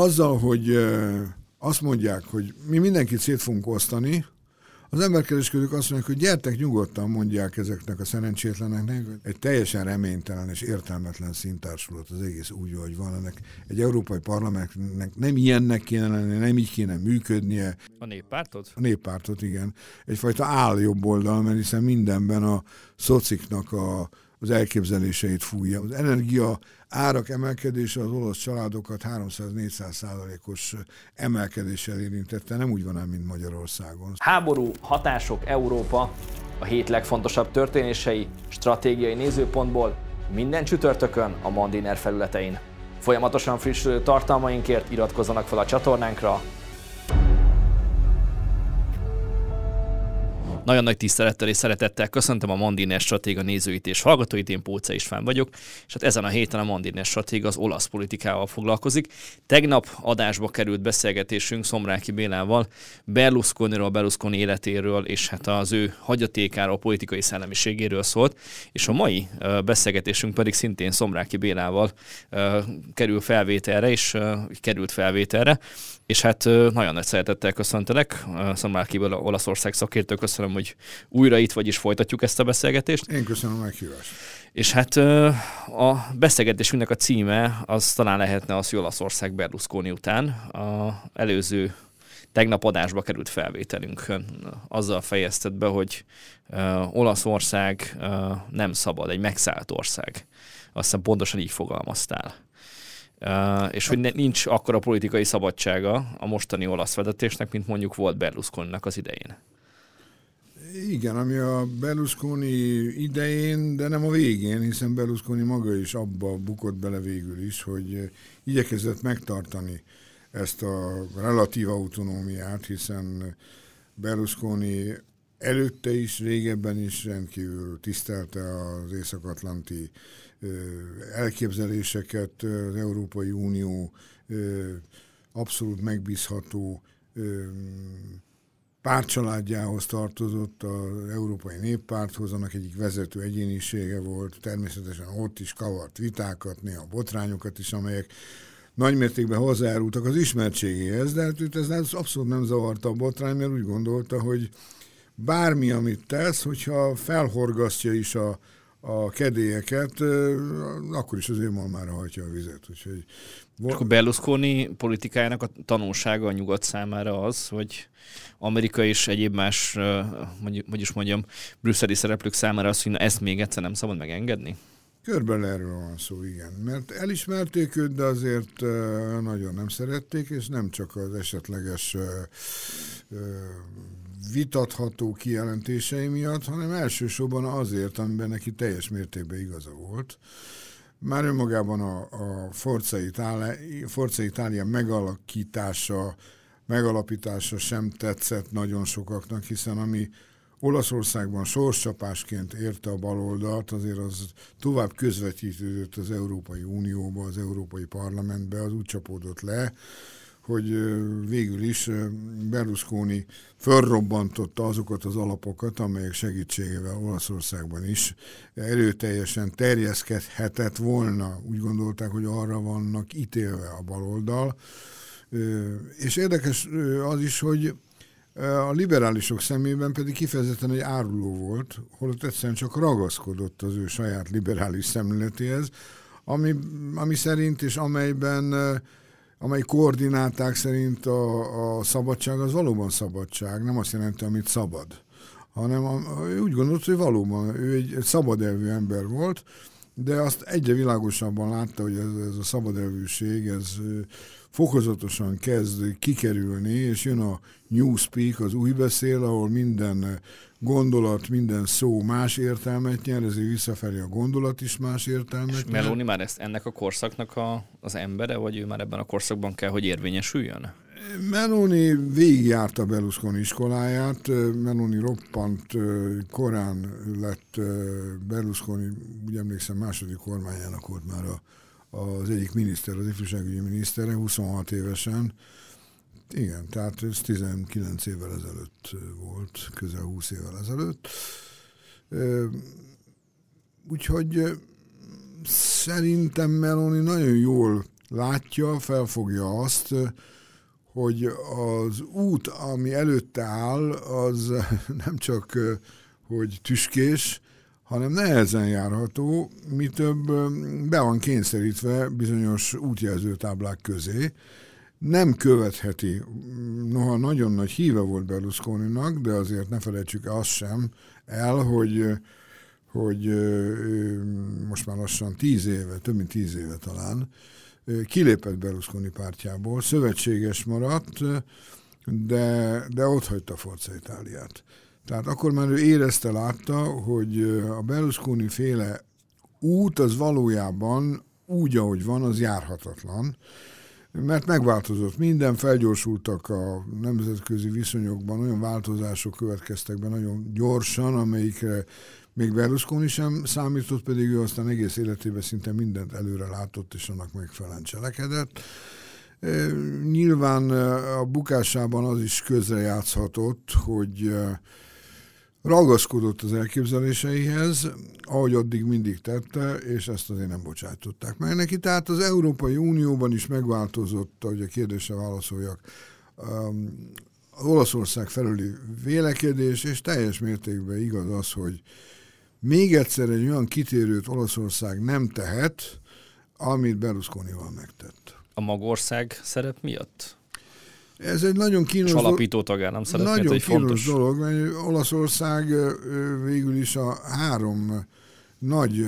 azzal, hogy azt mondják, hogy mi mindenkit szét fogunk osztani, az emberkereskedők azt mondják, hogy gyertek nyugodtan, mondják ezeknek a szerencsétleneknek, egy teljesen reménytelen és értelmetlen szintársulat az egész úgy, hogy van. Ennek egy európai parlamentnek nem ilyennek kéne lenni, nem így kéne működnie. A néppártot? A néppártot, igen. Egyfajta áljobb oldal, mert hiszen mindenben a szociknak a, az elképzeléseit fújja. Az energia árak emelkedése az olasz családokat 300-400 százalékos emelkedéssel érintette, nem úgy van ám, mint Magyarországon. Háború, hatások, Európa, a hét legfontosabb történései, stratégiai nézőpontból minden csütörtökön a Mandiner felületein. Folyamatosan frissülő tartalmainkért iratkozzanak fel a csatornánkra, Nagyon nagy tisztelettel és szeretettel köszöntöm a Mandiner Stratéga nézőit és hallgatóit, én Póca István vagyok, és hát ezen a héten a Mandiner Stratéga az olasz politikával foglalkozik. Tegnap adásba került beszélgetésünk Szomráki Bélával Berlusconiról, Berlusconi életéről, és hát az ő hagyatékáról, politikai szellemiségéről szólt, és a mai beszélgetésünk pedig szintén Szomráki Bélával kerül felvételre, és került felvételre, és hát nagyon nagy szeretettel köszöntelek, Szomrákiből Olaszország szakértő, köszönöm, hogy újra itt vagy, és folytatjuk ezt a beszélgetést. Én köszönöm a meghívást. És hát a beszélgetésünknek a címe az talán lehetne az, hogy Olaszország Berlusconi után. A előző tegnap adásba került felvételünkön azzal fejezted be, hogy Olaszország nem szabad, egy megszállt ország. Azt hiszem pontosan így fogalmaztál. És hogy ne, nincs akkora politikai szabadsága a mostani olasz vezetésnek, mint mondjuk volt Berlusconinak az idején. Igen, ami a Berlusconi idején, de nem a végén, hiszen Berlusconi maga is abba bukott bele végül is, hogy igyekezett megtartani ezt a relatív autonómiát, hiszen Berlusconi előtte is, régebben is rendkívül tisztelte az Észak-Atlanti elképzeléseket, az Európai Unió abszolút megbízható pártcsaládjához tartozott az Európai Néppárthoz, annak egyik vezető egyénisége volt, természetesen ott is kavart vitákat, néha botrányokat is, amelyek nagymértékben hozzájárultak az ismertségéhez, de hát ez abszolút nem zavarta a botrány, mert úgy gondolta, hogy bármi, amit tesz, hogyha felhorgasztja is a, a kedélyeket, akkor is azért már hajtja a vizet. Úgyhogy... És akkor Berlusconi politikájának a tanulsága a nyugat számára az, hogy Amerika és egyéb más, hogy is mondjam, brüsszeli szereplők számára az, hogy na, ezt még egyszer nem szabad megengedni? Körben erről van szó, igen. Mert elismerték őt, de azért nagyon nem szerették, és nem csak az esetleges vitatható kijelentései miatt, hanem elsősorban azért, amiben neki teljes mértékben igaza volt. Már önmagában a, a Forza, Italia, Forza Italia megalakítása, megalapítása sem tetszett nagyon sokaknak, hiszen ami Olaszországban sorscsapásként érte a baloldalt, azért az tovább közvetítődött az Európai Unióba, az Európai Parlamentbe, az úgy csapódott le, hogy végül is Berlusconi fölrobbantotta azokat az alapokat, amelyek segítségével Olaszországban is erőteljesen terjeszkedhetett volna. Úgy gondolták, hogy arra vannak ítélve a baloldal. És érdekes az is, hogy a liberálisok szemében pedig kifejezetten egy áruló volt, holott egyszerűen csak ragaszkodott az ő saját liberális szemléletéhez, ami, ami szerint és amelyben amely koordinálták szerint a, a szabadság az valóban szabadság, nem azt jelenti, amit szabad, hanem a, úgy gondolt, hogy valóban ő egy, szabad elvű ember volt, de azt egyre világosabban látta, hogy ez, ez a szabad elvűség, ez fokozatosan kezd kikerülni, és jön a newspeak, az új beszél, ahol minden gondolat, minden szó más értelmet nyer, ezért visszafelé a gondolat is más értelmet És nyer. Meloni már ezt, ennek a korszaknak a, az embere, vagy ő már ebben a korszakban kell, hogy érvényesüljön? Meloni végigjárta Berlusconi iskoláját, Meloni roppant korán lett Berlusconi, úgy emlékszem, második kormányának volt már a, az egyik miniszter, az ifjúságügyi minisztere, 26 évesen, igen, tehát ez 19 évvel ezelőtt volt, közel 20 évvel ezelőtt. Úgyhogy szerintem Meloni nagyon jól látja, felfogja azt, hogy az út, ami előtte áll, az nem csak hogy tüskés, hanem nehezen járható, mi több be van kényszerítve bizonyos útjelzőtáblák közé. Nem követheti, noha nagyon nagy híve volt berlusconi de azért ne felejtsük azt sem el, hogy hogy most már lassan tíz éve, több mint tíz éve talán, kilépett Berlusconi pártjából, szövetséges maradt, de, de ott hagyta Forza Itáliát. Tehát akkor már ő érezte, látta, hogy a Berlusconi féle út az valójában úgy, ahogy van, az járhatatlan, mert megváltozott minden, felgyorsultak a nemzetközi viszonyokban, olyan változások következtek be nagyon gyorsan, amelyikre még Berlusconi sem számított, pedig ő aztán egész életében szinte mindent előre látott, és annak megfelelően cselekedett. Nyilván a bukásában az is közrejátszhatott, hogy ragaszkodott az elképzeléseihez, ahogy addig mindig tette, és ezt azért nem bocsájtották meg neki. Tehát az Európai Unióban is megváltozott, hogy a kérdésre válaszoljak, az Olaszország felüli vélekedés, és teljes mértékben igaz az, hogy még egyszer egy olyan kitérőt Olaszország nem tehet, amit Berlusconival megtett. A magország szerep miatt? Ez egy nagyon kínos dolog. alapító tagállam szerep Nagyon egy kínos fontos... dolog, mert Olaszország végül is a három nagy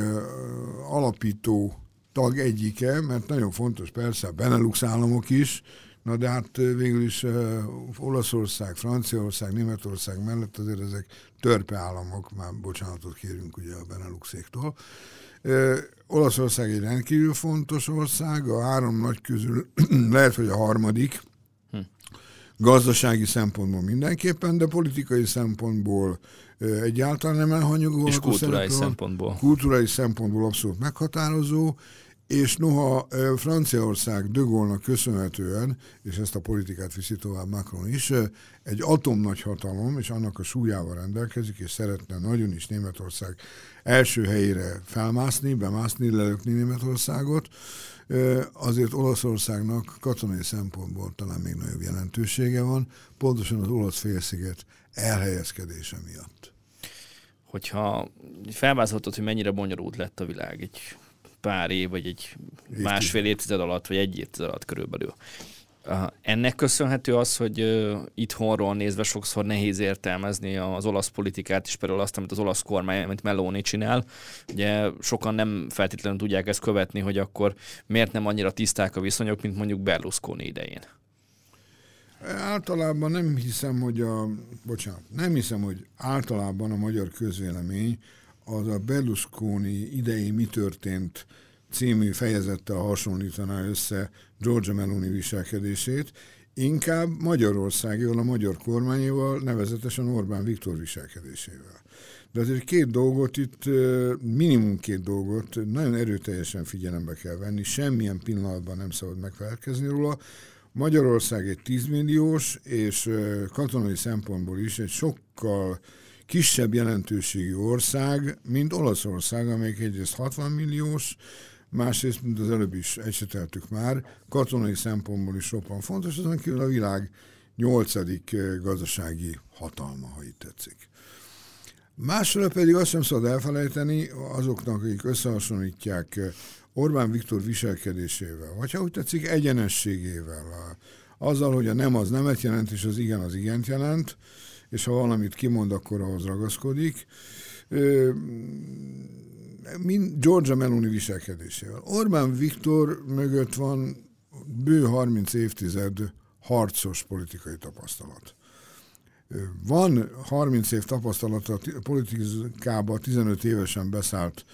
alapító tag egyike, mert nagyon fontos persze a Benelux államok is, Na de hát végül is Olaszország, Franciaország, Németország mellett azért ezek törpe államok, már bocsánatot kérünk ugye a Beneluxéktól. Olaszország egy rendkívül fontos ország, a három nagy közül lehet, hogy a harmadik. Gazdasági szempontból mindenképpen, de politikai szempontból egyáltalán nem elhanyagolható. És kulturális szempontból. Kulturális szempontból abszolút meghatározó, és noha Franciaország De Gaulle-nak köszönhetően, és ezt a politikát viszi tovább Macron is, egy atomnagyhatalom, és annak a súlyával rendelkezik, és szeretne nagyon is Németország első helyére felmászni, bemászni, lelökni Németországot, azért Olaszországnak katonai szempontból talán még nagyobb jelentősége van, pontosan az olasz félsziget elhelyezkedése miatt. Hogyha felvázoltad, hogy mennyire bonyolult lett a világ egy pár év, vagy egy Évtized. másfél évtized alatt, vagy egy évtized alatt körülbelül. Ennek köszönhető az, hogy itthonról nézve sokszor nehéz értelmezni az olasz politikát, és például azt, amit az olasz kormány, amit Meloni csinál. Ugye sokan nem feltétlenül tudják ezt követni, hogy akkor miért nem annyira tiszták a viszonyok, mint mondjuk Berlusconi idején. Általában nem hiszem, hogy a, bocsánat, nem hiszem, hogy általában a magyar közvélemény az a Berlusconi idei mi történt című fejezettel hasonlítaná össze Georgia Meloni viselkedését, inkább Magyarországéval, a magyar kormányéval, nevezetesen Orbán Viktor viselkedésével. De azért két dolgot itt, minimum két dolgot nagyon erőteljesen figyelembe kell venni, semmilyen pillanatban nem szabad megfelelkezni róla. Magyarország egy 10 milliós, és katonai szempontból is egy sokkal kisebb jelentőségű ország, mint Olaszország, amelyik egyrészt 60 milliós, másrészt, mint az előbb is ecseteltük már, katonai szempontból is roppan fontos, azon kívül a világ nyolcadik eh, gazdasági hatalma, ha itt tetszik. Másra pedig azt sem szabad elfelejteni azoknak, akik összehasonlítják eh, Orbán Viktor viselkedésével, vagy ha úgy tetszik, egyenességével, azzal, hogy a nem az nemet jelent, és az igen az igent jelent, és ha valamit kimond, akkor ahhoz ragaszkodik. Mind Georgia Meloni viselkedésével. Orbán Viktor mögött van bő 30 évtized harcos politikai tapasztalat. Van 30 év tapasztalata politikába, 15 évesen beszállt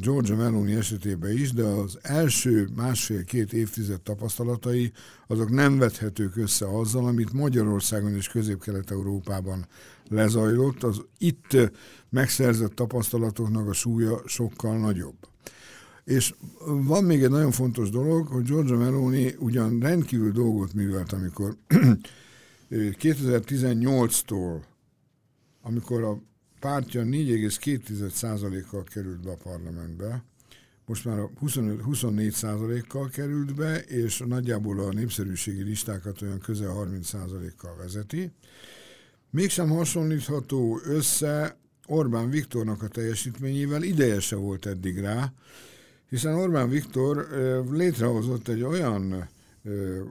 Georgia Meloni esetében is, de az első másfél-két évtized tapasztalatai azok nem vethetők össze azzal, amit Magyarországon és Közép-Kelet-Európában lezajlott. Az itt megszerzett tapasztalatoknak a súlya sokkal nagyobb. És van még egy nagyon fontos dolog, hogy Georgia Meloni ugyan rendkívül dolgot művelt, amikor 2018-tól, amikor a pártja 4,2%-kal került be a parlamentbe, most már 25, 24 százalékkal került be, és nagyjából a népszerűségi listákat olyan közel 30 százalékkal vezeti. Mégsem hasonlítható össze Orbán Viktornak a teljesítményével, ideje se volt eddig rá, hiszen Orbán Viktor létrehozott egy olyan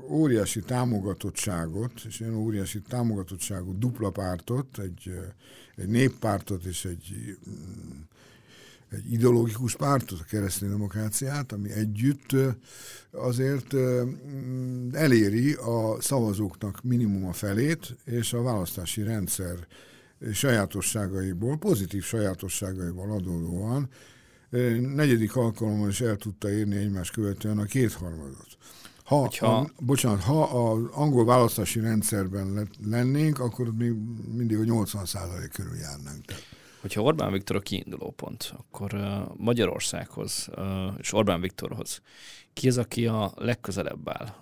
óriási támogatottságot, és olyan óriási támogatottságú dupla pártot, egy, egy néppártot és egy, egy ideológikus pártot, a keresztény demokráciát, ami együtt azért eléri a szavazóknak minimum a felét, és a választási rendszer sajátosságaiból, pozitív sajátosságaiból adódóan negyedik alkalommal is el tudta érni egymás követően a kétharmadot. Ha, Hogyha... a, bocsánat, ha az angol választási rendszerben lennénk, akkor még mindig a 80 körül járnánk. Hogyha Orbán Viktor a kiinduló pont, akkor Magyarországhoz és Orbán Viktorhoz ki az, aki a legközelebb áll?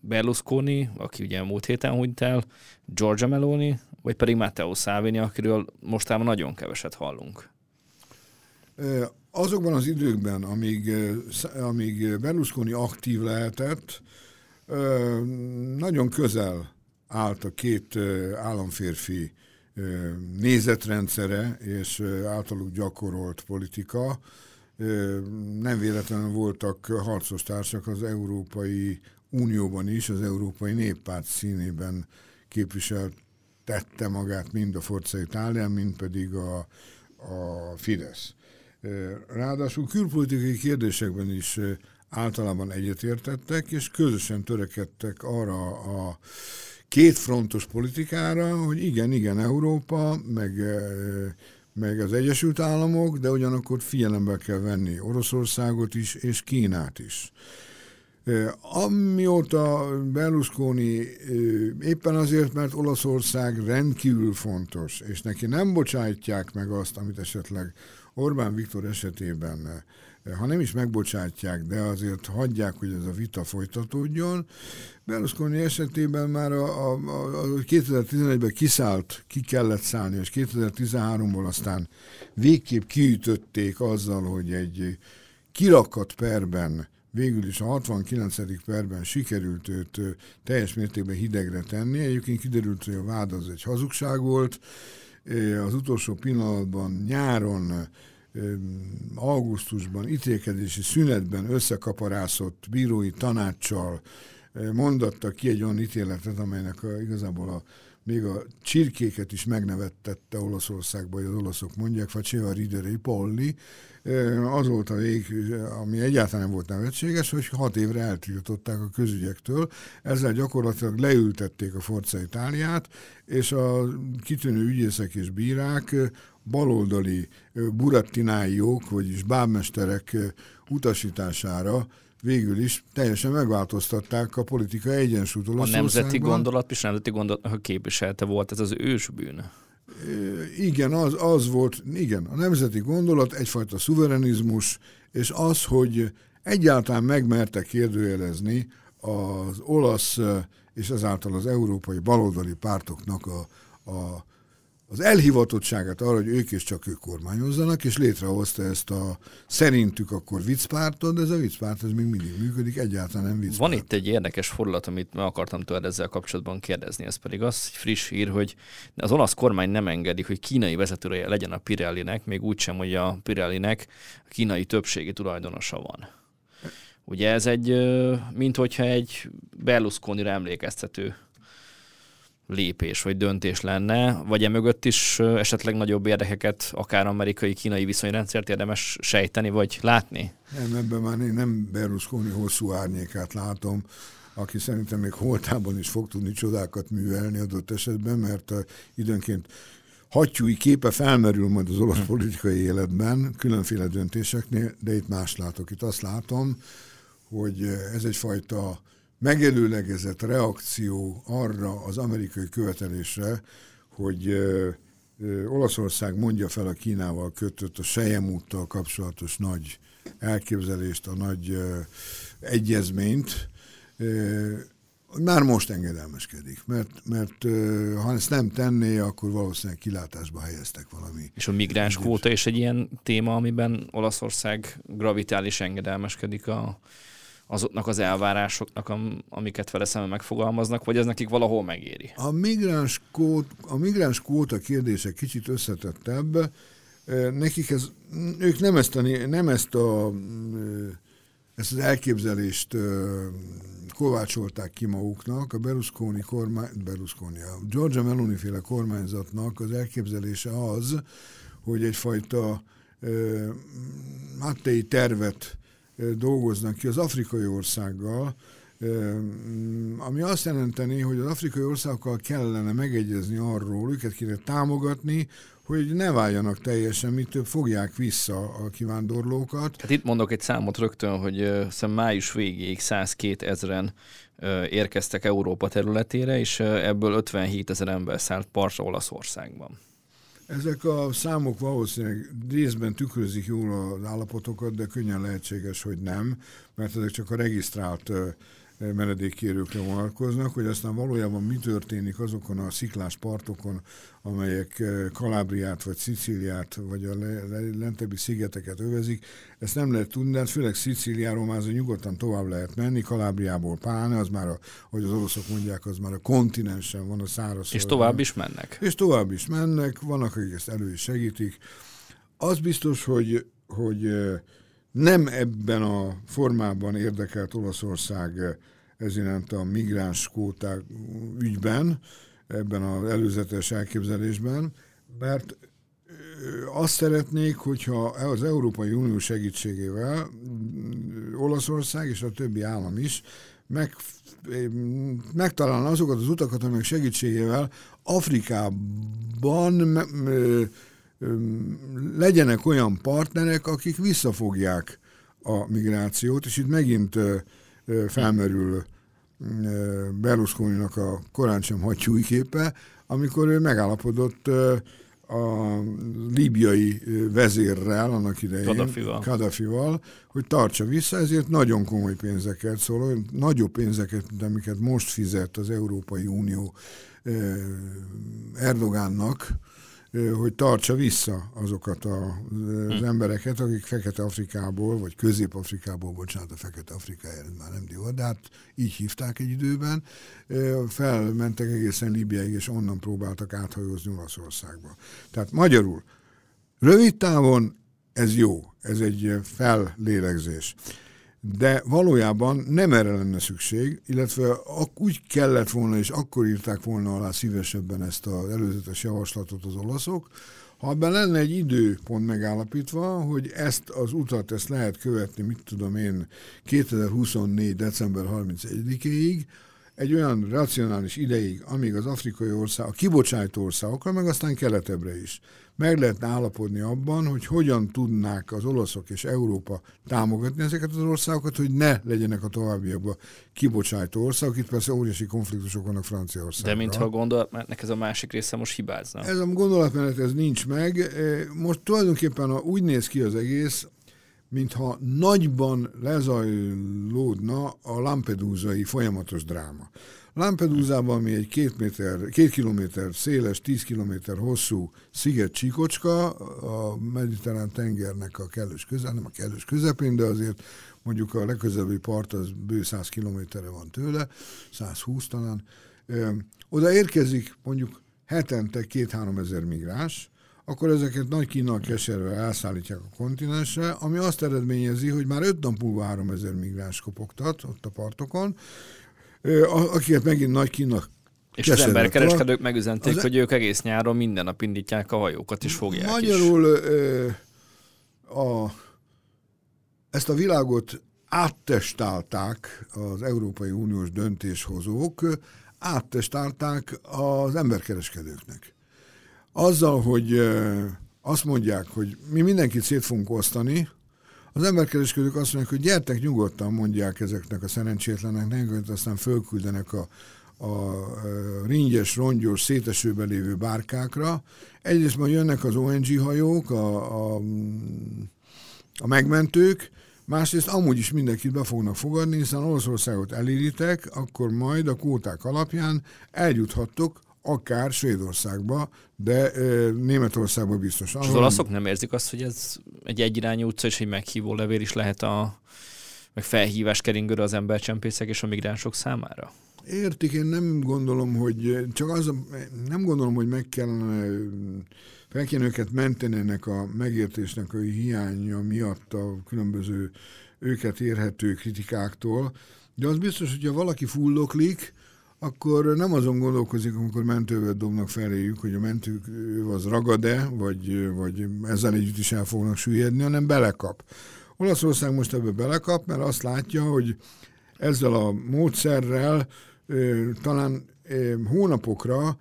Berlusconi, aki ugye múlt héten hunyt el, Giorgia Meloni, vagy pedig Matteo Salvini, akiről mostában nagyon keveset hallunk? Azokban az időkben, amíg, amíg Berlusconi aktív lehetett, nagyon közel állt a két államférfi nézetrendszere és általuk gyakorolt politika. Nem véletlenül voltak harcos társak az Európai Unióban is, az Európai Néppárt színében képviseltette magát mind a Forza Italia, mind pedig a, a Fidesz. Ráadásul külpolitikai kérdésekben is általában egyetértettek, és közösen törekedtek arra a kétfrontos politikára, hogy igen, igen, Európa, meg, meg az Egyesült Államok, de ugyanakkor figyelembe kell venni Oroszországot is, és Kínát is. Amióta Berlusconi éppen azért, mert Olaszország rendkívül fontos, és neki nem bocsájtják meg azt, amit esetleg Orbán Viktor esetében, ha nem is megbocsátják, de azért hagyják, hogy ez a vita folytatódjon. Berlusconi esetében már a, a, a 2011-ben kiszállt, ki kellett szállni, és 2013-ból aztán végképp kiütötték azzal, hogy egy kirakat perben végül is a 69. perben sikerült őt teljes mértékben hidegre tenni. Egyébként kiderült, hogy a vád az egy hazugság volt. Az utolsó pillanatban nyáron augusztusban ítélkedési szünetben összekaparászott bírói tanácssal mondatta ki egy olyan ítéletet, amelynek a, igazából a még a csirkéket is megnevettette Olaszországban, hogy az olaszok mondják, Faceva Ridere Polli, az volt a vég, ami egyáltalán nem volt nevetséges, hogy hat évre eltiltották a közügyektől, ezzel gyakorlatilag leültették a Forza Itáliát, és a kitűnő ügyészek és bírák baloldali burattináiók, vagyis bábmesterek utasítására végül is teljesen megváltoztatták a politikai egyensúlyt A nemzeti gondolat és nemzeti gondolat képviselte volt ez az ősbűn. Igen, az, az volt, igen, a nemzeti gondolat egyfajta szuverenizmus, és az, hogy egyáltalán megmerte kérdőjelezni az olasz és ezáltal az európai baloldali pártoknak a, a az elhivatottságát arra, hogy ők és csak ők kormányozzanak, és létrehozta ezt a szerintük akkor viccpártot, de ez a viccpárt ez még mindig működik, egyáltalán nem viccpárt. Van itt egy érdekes fordulat, amit meg akartam tőled ezzel kapcsolatban kérdezni, ez pedig az, egy friss hír, hogy az olasz kormány nem engedik, hogy kínai vezetője legyen a Pirellinek, még úgysem, hogy a Pirellinek a kínai többségi tulajdonosa van. Ugye ez egy, mint hogyha egy Berlusconi-ra emlékeztető lépés vagy döntés lenne, vagy emögött is esetleg nagyobb érdekeket, akár amerikai-kínai viszonyrendszert érdemes sejteni vagy látni? Nem, ebben már én nem Berlusconi hosszú árnyékát látom, aki szerintem még holtában is fog tudni csodákat művelni adott esetben, mert időnként hattyúi képe felmerül majd az olasz politikai életben, különféle döntéseknél, de itt más látok. Itt azt látom, hogy ez egyfajta megelőlegezett reakció arra az amerikai követelésre, hogy ö, ö, Olaszország mondja fel a Kínával kötött a Sejemúttal kapcsolatos nagy elképzelést, a nagy ö, egyezményt. Már most engedelmeskedik, mert, mert ha ezt nem tenné, akkor valószínűleg kilátásba helyeztek valami. És a migráns kvóta is egy ilyen téma, amiben Olaszország gravitális engedelmeskedik a, azoknak az elvárásoknak, amiket vele szemben megfogalmaznak, vagy ez nekik valahol megéri? A migráns, kót, a migráns kvóta kérdése kicsit összetettebb. Nekik ez, ők nem ezt a, nem ezt a ezt az elképzelést kovácsolták ki maguknak. A Berlusconi kormány, Berlusconi, a Georgia Meloni féle kormányzatnak az elképzelése az, hogy egyfajta háttei tervet dolgoznak ki az afrikai országgal, ami azt jelenteni, hogy az afrikai országokkal kellene megegyezni arról, őket kéne támogatni, hogy ne váljanak teljesen, mit több fogják vissza a kivándorlókat. Hát itt mondok egy számot rögtön, hogy szem május végéig 102 ezeren érkeztek Európa területére, és ebből 57 ezer ember szállt partra Olaszországban. Ezek a számok valószínűleg részben tükrözik jól az állapotokat, de könnyen lehetséges, hogy nem, mert ezek csak a regisztrált menedékkérőkre vonatkoznak, hogy aztán valójában mi történik azokon a sziklás partokon, amelyek eh, Kalábriát, vagy Szicíliát, vagy a lentebbi szigeteket övezik. Ezt nem lehet tudni, de hát főleg Szicíliáról már nyugodtan tovább lehet menni, Kalábriából Páne, az már, a, hogy az oroszok mondják, az már a kontinensen van a száraz. És tovább is mennek. És tovább is mennek, vannak, akik ezt elő is segítik. Az biztos, hogy, hogy eh, nem ebben a formában érdekelt Olaszország eh, ez iránt a migráns kóták ügyben, ebben az előzetes elképzelésben, mert azt szeretnék, hogyha az Európai Unió segítségével Olaszország és a többi állam is meg, megtalálna azokat az utakat, amelyek segítségével Afrikában legyenek olyan partnerek, akik visszafogják a migrációt, és itt megint felmerül Berlusconi-nak a korán sem hattyúi képe, amikor ő megállapodott a líbiai vezérrel annak idején, Kadhafival, hogy tartsa vissza, ezért nagyon komoly pénzeket, szóval nagyobb pénzeket, mint amiket most fizet az Európai Unió Erdogánnak, hogy tartsa vissza azokat a, az embereket, akik Fekete-Afrikából, vagy Közép-Afrikából, bocsánat, a Fekete-Afrikájára már nem divat, de hát így hívták egy időben, felmentek egészen Libiáig, és onnan próbáltak áthajózni Olaszországba. Tehát magyarul, rövid távon ez jó, ez egy fellélegzés de valójában nem erre lenne szükség, illetve úgy kellett volna, és akkor írták volna alá szívesebben ezt az előzetes javaslatot az olaszok, ha abban lenne egy időpont megállapítva, hogy ezt az utat ezt lehet követni, mit tudom én, 2024. december 31-ig, egy olyan racionális ideig, amíg az afrikai ország, a kibocsátó országokkal, meg aztán keletebbre is meg lehetne állapodni abban, hogy hogyan tudnák az olaszok és Európa támogatni ezeket az országokat, hogy ne legyenek a továbbiakban kibocsátó országok. Itt persze óriási konfliktusok vannak Franciaországban. De mintha a gondolatmenetnek ez a másik része most hibázna. Ez a gondolatmenet ez nincs meg. Most tulajdonképpen úgy néz ki az egész, mintha nagyban lezajlódna a Lampedusai folyamatos dráma. Lampedusában, ami egy két, méter, két kilométer széles, tíz kilométer hosszú sziget csíkocska, a mediterrán tengernek a kellős közel, nem a kellős közepén, de azért mondjuk a legközelebbi part az bő 100 kilométerre van tőle, 120 talán. Oda érkezik mondjuk hetente két-három ezer migráns, akkor ezeket nagy kínnal keserve elszállítják a kontinensre, ami azt eredményezi, hogy már öt nap múlva három ezer migráns kopogtat ott a partokon, akiket megint nagy kínnak és az emberkereskedők megüzenték, az... hogy ők egész nyáron minden nap indítják a hajókat, és fogják Magyarul is. A, ezt a világot áttestálták az Európai Uniós döntéshozók, áttestálták az emberkereskedőknek. Azzal, hogy azt mondják, hogy mi mindenkit szét fogunk osztani, az emberkereskedők azt mondják, hogy gyertek nyugodtan, mondják ezeknek a szerencsétleneknek, hogy aztán fölküldenek a, a ringyes, rongyos, szétesőben lévő bárkákra. Egyrészt majd jönnek az ONG hajók, a, a, a megmentők, Másrészt amúgy is mindenkit be fognak fogadni, hiszen Olaszországot eléritek, akkor majd a kvóták alapján eljuthattok akár Svédországba, de e, Németországba biztosan. És az olaszok nem érzik azt, hogy ez egy egyirányú utca, és egy meghívó levél is lehet a meg felhívás keringőre az embercsempészek és a migránsok számára? Értik, én nem gondolom, hogy csak az, nem gondolom, hogy meg kellene fel kéne őket menteni ennek a megértésnek a hiánya miatt a különböző őket érhető kritikáktól, de az biztos, hogyha valaki fulloklik, akkor nem azon gondolkozik, amikor mentővet dobnak feléjük, hogy a mentő az ragad-e, vagy, vagy ezzel együtt is el fognak süllyedni, hanem belekap. Olaszország most ebbe belekap, mert azt látja, hogy ezzel a módszerrel talán hónapokra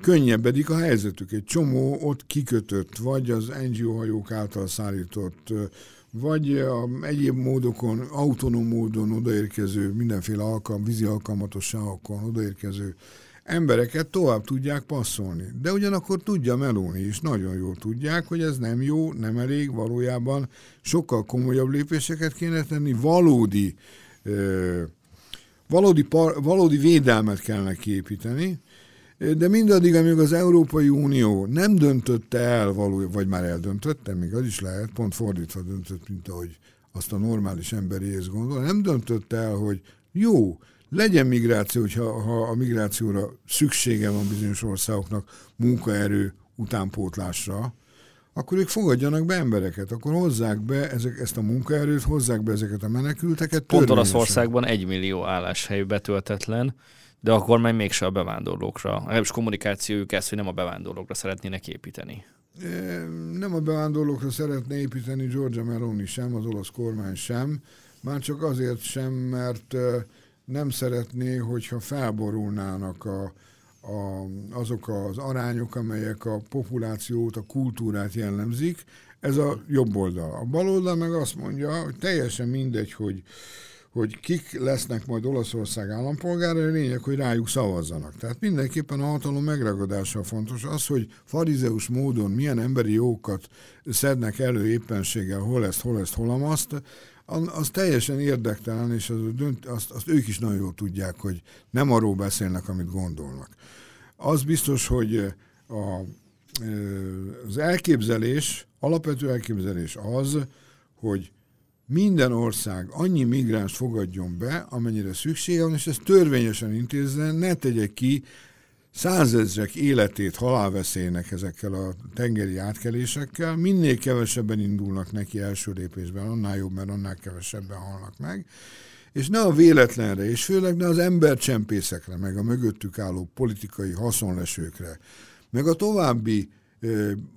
könnyebbedik a helyzetük. Egy csomó ott kikötött, vagy az NGO hajók által szállított, vagy a egyéb módokon, autonóm módon odaérkező, mindenféle alkalm, vízi alkalmatosságokon odaérkező embereket tovább tudják passzolni. De ugyanakkor tudja Meloni is, nagyon jól tudják, hogy ez nem jó, nem elég, valójában sokkal komolyabb lépéseket kéne tenni, valódi, ö, valódi, par, valódi védelmet kellene kiépíteni, de mindaddig, amíg az Európai Unió nem döntötte el, való, vagy már eldöntötte, még az is lehet, pont fordítva döntött, mint ahogy azt a normális emberi ész gondol, nem döntötte el, hogy jó, legyen migráció, hogyha ha a migrációra szüksége van bizonyos országoknak munkaerő utánpótlásra, akkor ők fogadjanak be embereket, akkor hozzák be ezek, ezt a munkaerőt, hozzák be ezeket a menekülteket. Pont Olaszországban egy millió álláshely betöltetlen, de a kormány mégse a bevándorlókra, legalábbis kommunikációjuk ez, hogy nem a bevándorlókra szeretnének építeni. Nem a bevándorlókra szeretne építeni Giorgia Meloni sem, az olasz kormány sem, már csak azért sem, mert nem szeretné, hogyha felborulnának a, a, azok az arányok, amelyek a populációt, a kultúrát jellemzik. Ez a jobb oldal. A bal oldal meg azt mondja, hogy teljesen mindegy, hogy hogy kik lesznek majd Olaszország állampolgára, a lényeg, hogy rájuk szavazzanak. Tehát mindenképpen a hatalom megragadása fontos. Az, hogy farizeus módon milyen emberi jókat szednek elő éppenséggel, hol ezt, hol ezt, hol azt, az teljesen érdektelen, és az, azt, azt ők is nagyon jól tudják, hogy nem arról beszélnek, amit gondolnak. Az biztos, hogy a, az elképzelés, alapvető elképzelés az, hogy minden ország annyi migráns fogadjon be, amennyire szüksége van, és ezt törvényesen intézzen, ne tegye ki százezrek életét halálveszélynek ezekkel a tengeri átkelésekkel, minél kevesebben indulnak neki első lépésben, annál jobb, mert annál kevesebben halnak meg, és ne a véletlenre, és főleg ne az embercsempészekre, meg a mögöttük álló politikai haszonlesőkre, meg a további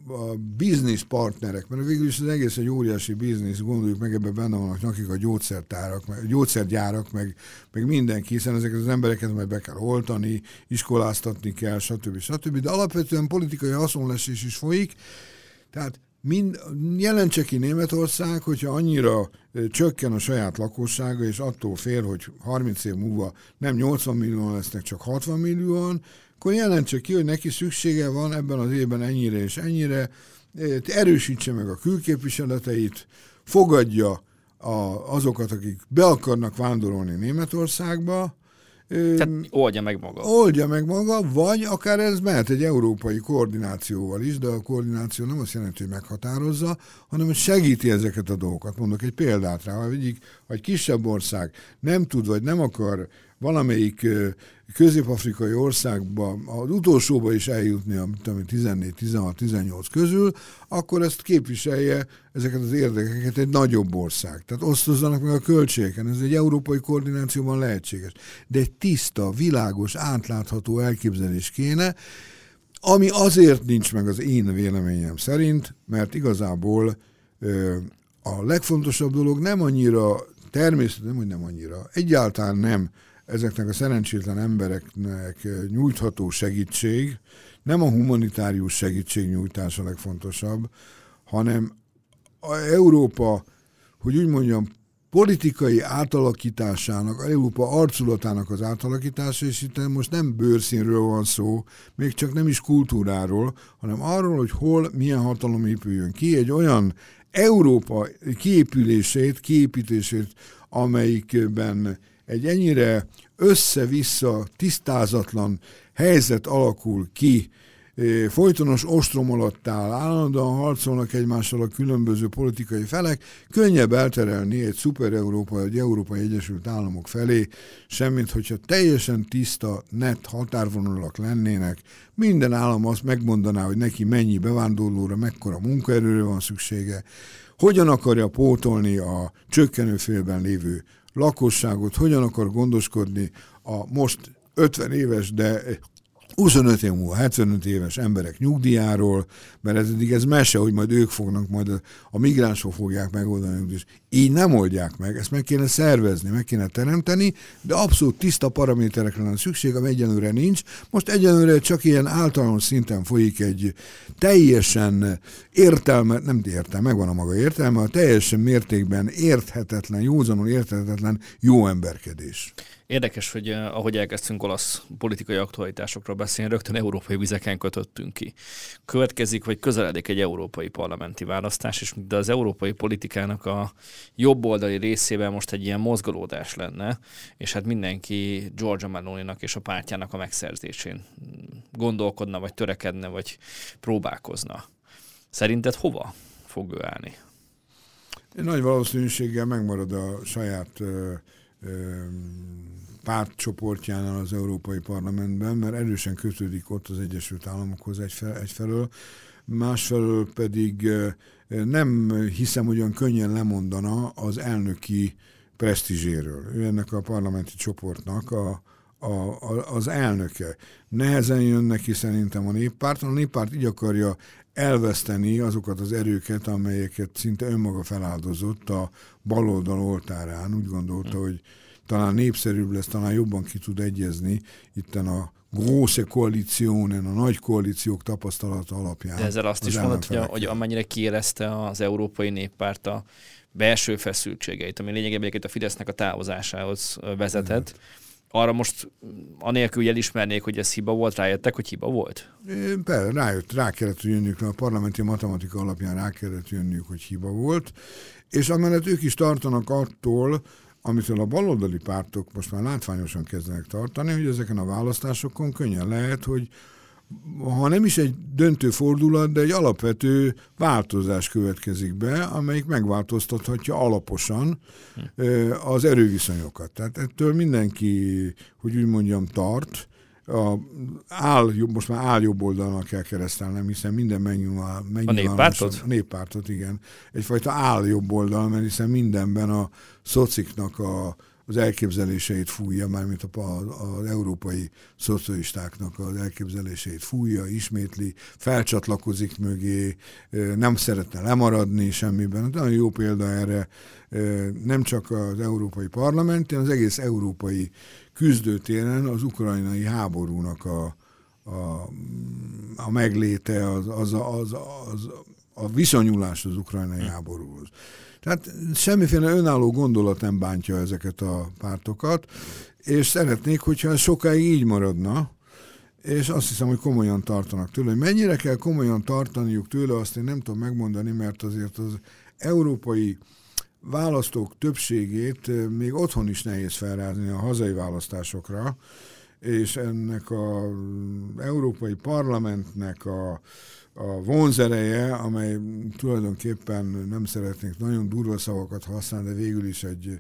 a biznisz partnerek, mert végül is az egész egy óriási biznisz, gondoljuk meg, ebben benne vannak nekik a gyógyszertárak, meg, gyógyszergyárak, meg, meg mindenki, hiszen ezeket az embereket majd be kell oltani, iskoláztatni kell, stb. stb. De alapvetően politikai haszonlesés is folyik, tehát mind, jelentse ki Németország, hogyha annyira csökken a saját lakossága, és attól fél, hogy 30 év múlva nem 80 millió lesznek, csak 60 millióan, akkor jelentse ki, hogy neki szüksége van ebben az évben ennyire és ennyire, erősítse meg a külképviseleteit, fogadja a, azokat, akik be akarnak vándorolni Németországba, tehát oldja meg maga. Oldja meg maga, vagy akár ez mehet egy európai koordinációval is, de a koordináció nem azt jelenti, hogy meghatározza, hanem hogy segíti ezeket a dolgokat. Mondok egy példát rá, ha egyik, egy kisebb ország nem tud, vagy nem akar valamelyik közép-afrikai országba az utolsóba is eljutni, a 14, 16, 18 közül, akkor ezt képviselje ezeket az érdekeket egy nagyobb ország. Tehát osztozzanak meg a költségeken. Ez egy európai koordinációban lehetséges. De egy tiszta, világos, átlátható elképzelés kéne, ami azért nincs meg az én véleményem szerint, mert igazából a legfontosabb dolog nem annyira természetesen, nem, hogy nem annyira, egyáltalán nem ezeknek a szerencsétlen embereknek nyújtható segítség, nem a humanitárius segítségnyújtás a legfontosabb, hanem a Európa, hogy úgy mondjam, politikai átalakításának, Európa arculatának az átalakítása, és itt most nem bőrszínről van szó, még csak nem is kultúráról, hanem arról, hogy hol milyen hatalom épüljön ki, egy olyan Európa kiépülését, kiépítését, amelyikben egy ennyire össze-vissza tisztázatlan helyzet alakul ki, folytonos ostrom alatt áll, állandóan harcolnak egymással a különböző politikai felek, könnyebb elterelni egy szuper Európa, egy Európai Egyesült Államok felé, semmint hogyha teljesen tiszta, net határvonalak lennének, minden állam azt megmondaná, hogy neki mennyi bevándorlóra, mekkora munkaerőre van szüksége, hogyan akarja pótolni a csökkenő félben lévő lakosságot, hogyan akar gondoskodni a most 50 éves, de 25 év múlva 75 éves emberek nyugdíjáról, mert ez eddig ez mese, hogy majd ők fognak, majd a, migránsok fogják megoldani, és így nem oldják meg, ezt meg kéne szervezni, meg kéne teremteni, de abszolút tiszta paraméterekre lenne szükség, ami egyenlőre nincs. Most egyenlőre csak ilyen általános szinten folyik egy teljesen értelme, nem értelme, megvan a maga értelme, a teljesen mértékben érthetetlen, józanul érthetetlen jó emberkedés. Érdekes, hogy eh, ahogy elkezdtünk olasz politikai aktualitásokról beszélni, rögtön európai vizeken kötöttünk ki. Következik, vagy közeledik egy európai parlamenti választás, és de az európai politikának a jobb oldali részében most egy ilyen mozgolódás lenne, és hát mindenki Georgia meloni és a pártjának a megszerzésén gondolkodna, vagy törekedne, vagy próbálkozna. Szerinted hova fog ő állni? Nagy valószínűséggel megmarad a saját ö, ö, pártcsoportjánál az Európai Parlamentben, mert erősen kötődik ott az Egyesült Államokhoz egyfelől, egyfelől másfelől pedig nem hiszem, hogy olyan könnyen lemondana az elnöki presztízséről. Ő ennek a parlamenti csoportnak a, a, a, az elnöke. Nehezen jön neki szerintem a néppárt, a néppárt így akarja elveszteni azokat az erőket, amelyeket szinte önmaga feláldozott a baloldal oltárán. Úgy gondolta, hogy talán népszerűbb lesz, talán jobban ki tud egyezni itten a große koalíciónen, a nagy koalíciók tapasztalata alapján. De ezzel azt is mondod, hogy, hogy amennyire kiérezte az Európai Néppárt a belső feszültségeit, ami lényegében a Fidesznek a távozásához vezetett, mm. arra most anélkül, hogy elismernék, hogy ez hiba volt, rájöttek, hogy hiba volt? Persze, rájött, rá kellett jönniük, a parlamenti matematika alapján rá kellett jönniük, hogy hiba volt, és amellett ők is tartanak attól, amitől a baloldali pártok most már látványosan kezdenek tartani, hogy ezeken a választásokon könnyen lehet, hogy ha nem is egy döntő fordulat, de egy alapvető változás következik be, amelyik megváltoztathatja alaposan az erőviszonyokat. Tehát ettől mindenki, hogy úgy mondjam, tart, a áll, most már áll jobb oldalnak kell keresztelnem, hiszen minden megnyilván, A néppártot? A néppártot, igen. Egyfajta áll jobb oldal, mert hiszen mindenben a szociknak a, az elképzeléseit fújja, mármint az európai szocialistáknak az elképzeléseit fújja, ismétli, felcsatlakozik mögé, nem szeretne lemaradni semmiben. Nagyon jó példa erre nem csak az Európai Parlament, hanem az egész európai küzdőtéren az ukrajnai háborúnak a, a, a megléte, az, az, az, az, a viszonyulás az ukrajnai hm. háborúhoz. Tehát semmiféle önálló gondolat nem bántja ezeket a pártokat, és szeretnék, hogyha ez sokáig így maradna, és azt hiszem, hogy komolyan tartanak tőle. Hogy mennyire kell komolyan tartaniuk tőle, azt én nem tudom megmondani, mert azért az európai választók többségét még otthon is nehéz felrázni a hazai választásokra, és ennek az Európai Parlamentnek a, a vonzereje, amely tulajdonképpen nem szeretnék nagyon durva szavakat használni, de végül is egy,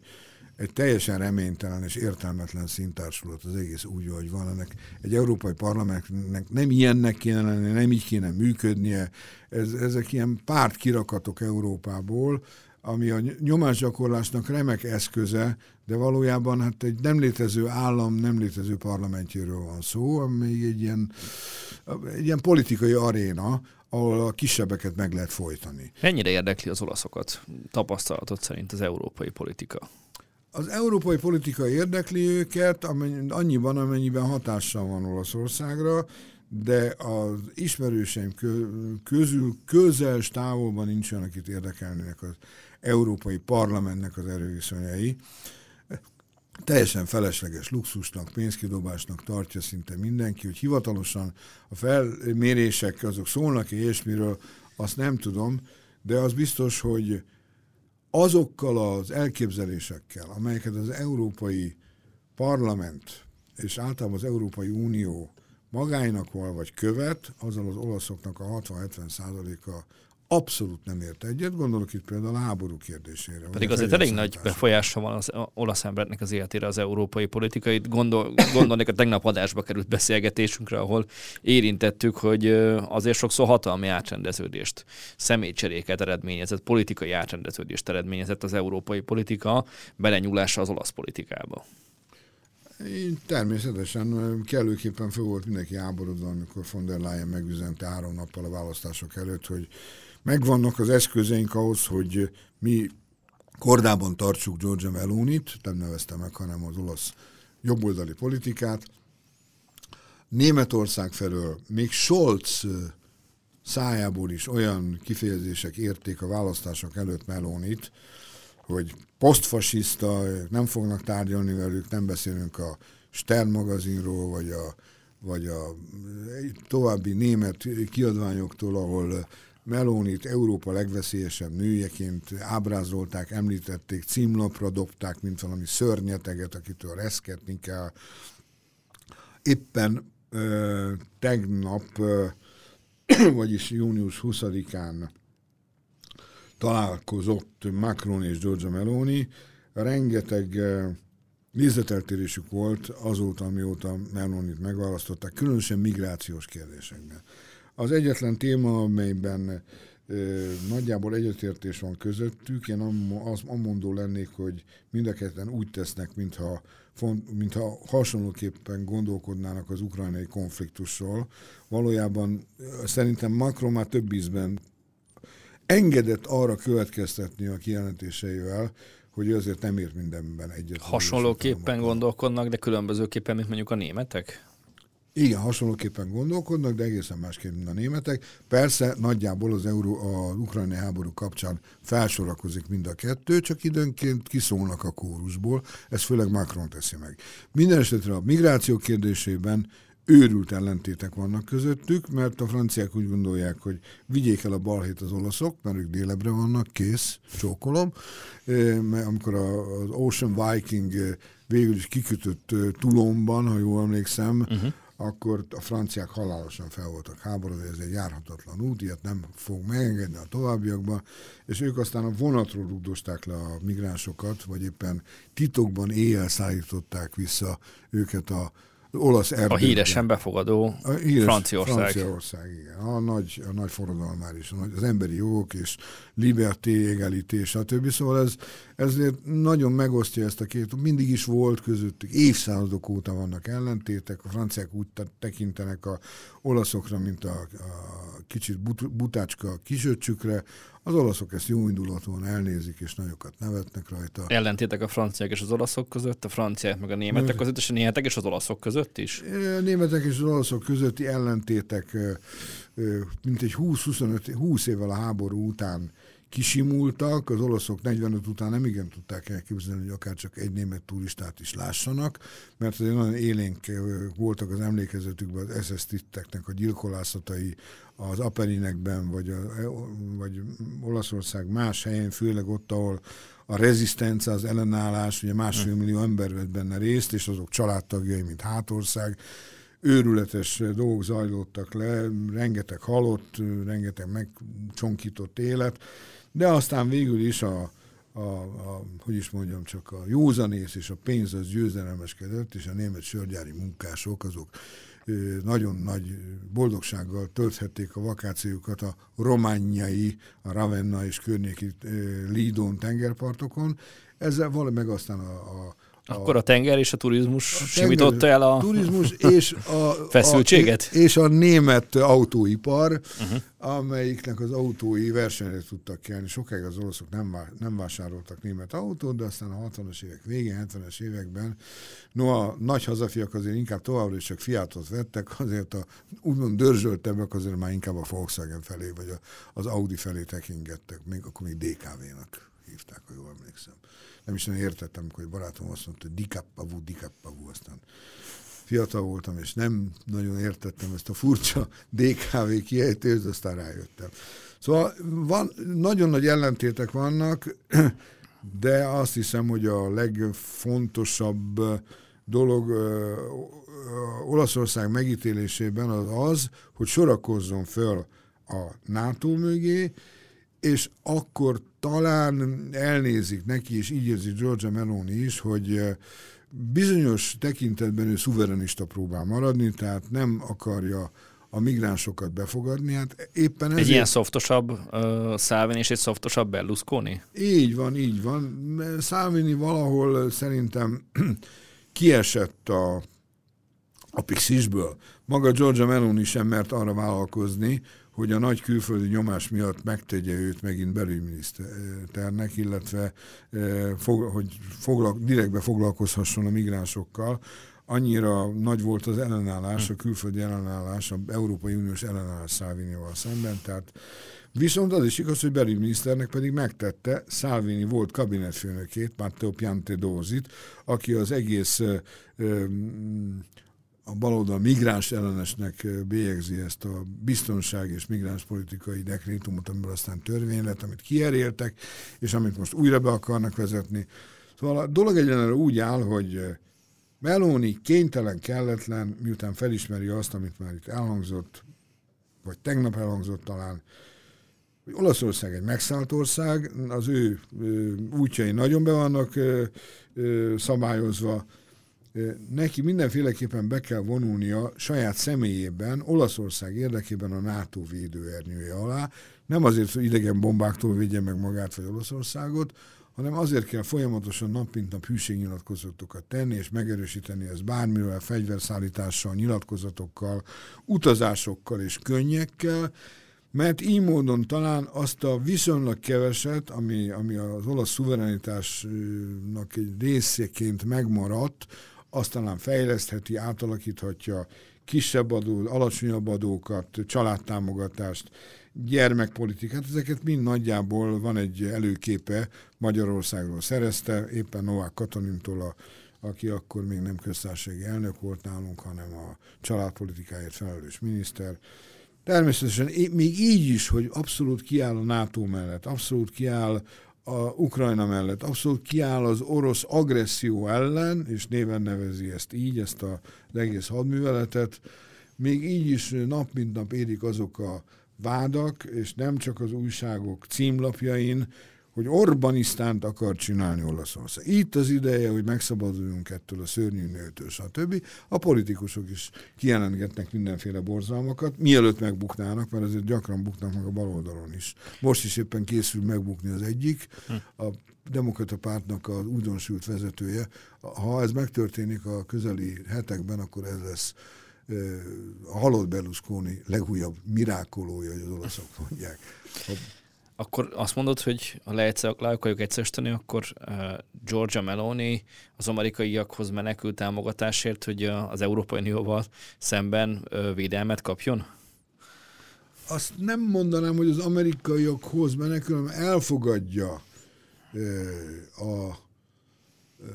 egy teljesen reménytelen és értelmetlen szintársulat az egész úgy, hogy van. Ennek egy európai parlamentnek nem ilyennek kéne lenni, nem így kéne működnie. Ez, ezek ilyen pártkirakatok Európából, ami a nyomásgyakorlásnak remek eszköze, de valójában hát egy nem létező állam, nem létező parlamentjéről van szó, ami egy ilyen, egy ilyen politikai aréna, ahol a kisebbeket meg lehet folytani. Mennyire érdekli az olaszokat tapasztalatot szerint az európai politika? Az európai politika érdekli őket annyiban, amennyiben hatással van Olaszországra, de az ismerőseim közül közel távolban nincs olyan, akit érdekelnének az Európai Parlamentnek az erőviszonyai. Teljesen felesleges luxusnak, pénzkidobásnak tartja szinte mindenki, hogy hivatalosan a felmérések azok szólnak és ilyesmiről, azt nem tudom, de az biztos, hogy azokkal az elképzelésekkel, amelyeket az Európai Parlament és általában az Európai Unió magáinak val vagy követ, azzal az olaszoknak a 60-70 százaléka abszolút nem ért egyet, gondolok itt például a háború kérdésére. Pedig azért elég nagy befolyása van az olasz embernek az életére az európai politikai. Gondol, gondolnék a tegnap adásba került beszélgetésünkre, ahol érintettük, hogy azért sokszor hatalmi átrendeződést, személycseréket eredményezett, politikai átrendeződést eredményezett az európai politika belenyúlása az olasz politikába. Én természetesen kellőképpen föl volt mindenki áborodva, amikor von der Leyen megüzente három nappal a választások előtt, hogy megvannak az eszközeink ahhoz, hogy mi kordában tartsuk Giorgia Meloni-t, nem nevezte meg, hanem az olasz jobboldali politikát. Németország felől még Scholz szájából is olyan kifejezések érték a választások előtt Melonit, hogy posztfasiszta, nem fognak tárgyalni velük, nem beszélünk a Stern magazinról, vagy a, vagy a további német kiadványoktól, ahol Melónit Európa legveszélyesebb nőjeként ábrázolták, említették, címlapra dobták, mint valami szörnyeteget, akitől reszketni kell. Éppen ö, tegnap, ö, vagyis június 20-án találkozott Macron és Giorgia Meloni, rengeteg nézeteltérésük volt azóta, amióta Melonit megválasztották, különösen migrációs kérdésekben. Az egyetlen téma, amelyben ö, nagyjából egyetértés van közöttük, én az amondó lennék, hogy mind a ketten úgy tesznek, mintha, font, mintha hasonlóképpen gondolkodnának az ukrajnai konfliktusról. Valójában szerintem Macron már több ízben engedett arra következtetni a kijelentéseivel, hogy azért nem ért mindenben egyet. Hasonlóképpen gondolkodnak, de különbözőképpen, mint mondjuk a németek? Igen, hasonlóképpen gondolkodnak, de egészen másképp, mint a németek. Persze nagyjából az, Euró, az ukrajnai háború kapcsán felsorakozik mind a kettő, csak időnként kiszólnak a kórusból, ez főleg Macron teszi meg. Minden esetre a migráció kérdésében őrült ellentétek vannak közöttük, mert a franciák úgy gondolják, hogy vigyék el a balhét az olaszok, mert ők délebre vannak, kész, csókolom. Mert amikor az Ocean Viking végül is kikötött Tulomban, ha jól emlékszem, uh-huh akkor a franciák halálosan fel voltak háborodva, ez egy járhatatlan út, ilyet nem fog megengedni a továbbiakban, és ők aztán a vonatról rugdosták le a migránsokat, vagy éppen titokban éjjel szállították vissza őket a olasz erdőben. A híresen befogadó a híres Franciaország. Franciaország, igen. A nagy, a nagy forradalmár is, a nagy, az emberi jogok és liberté, egalité, stb. Szóval ez, ezért nagyon megosztja ezt a két, mindig is volt közöttük, évszázadok óta vannak ellentétek, a franciák úgy tekintenek a olaszokra, mint a, a kicsit but, butácska kisöccsükre, az olaszok ezt jó indulatúan elnézik, és nagyokat nevetnek rajta. Ellentétek a franciák és az olaszok között, a franciák meg a németek között, és a németek és az olaszok között is? A németek és az olaszok közötti ellentétek mint egy 20-25-20 évvel a háború után kisimultak, az olaszok 45 után nem igen tudták elképzelni, hogy akár csak egy német turistát is lássanak, mert azért nagyon élénk voltak az emlékezetükben az SS titteknek a gyilkolászatai az Aperinekben, vagy, a, vagy Olaszország más helyen, főleg ott, ahol a rezisztencia, az ellenállás, ugye másfél millió ember vett benne részt, és azok családtagjai, mint Hátország, őrületes dolgok zajlottak le, rengeteg halott, rengeteg megcsonkított élet, de aztán végül is a, a, a, hogy is mondjam, csak a józanész és a pénz az győzelemeskedett, és a német sörgyári munkások azok nagyon nagy boldogsággal tölthették a vakációkat a rományai, a Ravenna és környéki Lidon tengerpartokon. Ezzel valami meg aztán a, a akkor a tenger és a turizmus a simította el a turizmus és a, feszültséget? A, és a német autóipar, uh-huh. amelyiknek az autói versenyre tudtak kelni. Sokáig az oroszok nem, nem vásároltak német autót, de aztán a 60-as évek végén, 70-es években, no a nagy hazafiak azért inkább továbbra is csak Fiatot vettek, azért a úgymond dörzsöltebbek azért már inkább a Volkswagen felé, vagy a, az Audi felé tekingettek, még akkor még DKV-nak hívták, ha jól emlékszem nem is nagyon értettem, egy barátom azt mondta, hogy dikappavu, dikappavu, aztán fiatal voltam, és nem nagyon értettem ezt a furcsa DKV kiejtést, aztán rájöttem. Szóval van, nagyon nagy ellentétek vannak, de azt hiszem, hogy a legfontosabb dolog Olaszország megítélésében az az, hogy sorakozzon föl a NATO mögé, és akkor talán elnézik neki, és így érzi Georgia Meloni is, hogy bizonyos tekintetben ő szuverenista próbál maradni, tehát nem akarja a migránsokat befogadni. Hát éppen ezért... Egy ilyen szoftosabb uh, Salvini és egy szoftosabb Berlusconi? Így van, így van. Salvini valahol szerintem kiesett a, a pixisből. Maga Georgia Meloni sem mert arra vállalkozni, hogy a nagy külföldi nyomás miatt megtegye őt megint belügyminiszternek, illetve hogy foglal, direktbe foglalkozhasson a migránsokkal. Annyira nagy volt az ellenállás, a külföldi ellenállás, a Európai Uniós ellenállás Szálvinival szemben, tehát Viszont az is igaz, hogy belügyminiszternek pedig megtette Salvini volt kabinetfőnökét, Matteo Piantedózit, aki az egész a baloldal migráns ellenesnek bélyegzi ezt a biztonság és migráns politikai dekrétumot, amiből aztán törvény lett, amit kieréltek, és amit most újra be akarnak vezetni. Szóval a dolog egyenlőre úgy áll, hogy Meloni kénytelen, kelletlen, miután felismeri azt, amit már itt elhangzott, vagy tegnap elhangzott talán, hogy Olaszország egy megszállt ország, az ő, ő útjai nagyon be vannak ö, ö, szabályozva, neki mindenféleképpen be kell vonulnia saját személyében, Olaszország érdekében a NATO védőernyője alá, nem azért, hogy idegen bombáktól védje meg magát vagy Olaszországot, hanem azért kell folyamatosan nap mint nap hűségnyilatkozatokat tenni, és megerősíteni ezt bármivel, fegyverszállítással, nyilatkozatokkal, utazásokkal és könnyekkel, mert így módon talán azt a viszonylag keveset, ami, ami az olasz szuverenitásnak egy részeként megmaradt, azt talán fejlesztheti, átalakíthatja, kisebb adó, alacsonyabb adókat, családtámogatást, gyermekpolitikát, ezeket mind nagyjából van egy előképe Magyarországról szerezte, éppen Novák Katalintól, a, aki akkor még nem köztársasági elnök volt nálunk, hanem a családpolitikáért felelős miniszter. Természetesen még így is, hogy abszolút kiáll a NATO mellett, abszolút kiáll a Ukrajna mellett. Abszolút kiáll az orosz agresszió ellen, és néven nevezi ezt így, ezt a, az egész hadműveletet, még így is nap mint nap érik azok a vádak, és nem csak az újságok címlapjain, hogy Orbanisztánt akar csinálni Olaszország. Itt az ideje, hogy megszabaduljunk ettől a szörnyű nőtől, stb. A politikusok is kijelentgetnek mindenféle borzalmakat, mielőtt megbuknának, mert azért gyakran buknak meg a baloldalon is. Most is éppen készül megbukni az egyik, a demokrata pártnak az újdonsült vezetője. Ha ez megtörténik a közeli hetekben, akkor ez lesz a halott Berlusconi legújabb mirákolója, hogy az olaszok mondják. A akkor azt mondod, hogy ha le, le akarjuk egyszerűsíteni, akkor uh, Georgia Meloni az amerikaiakhoz menekült támogatásért, hogy az Európai Unióval szemben uh, védelmet kapjon? Azt nem mondanám, hogy az amerikaiakhoz menekül, hanem elfogadja uh, a uh,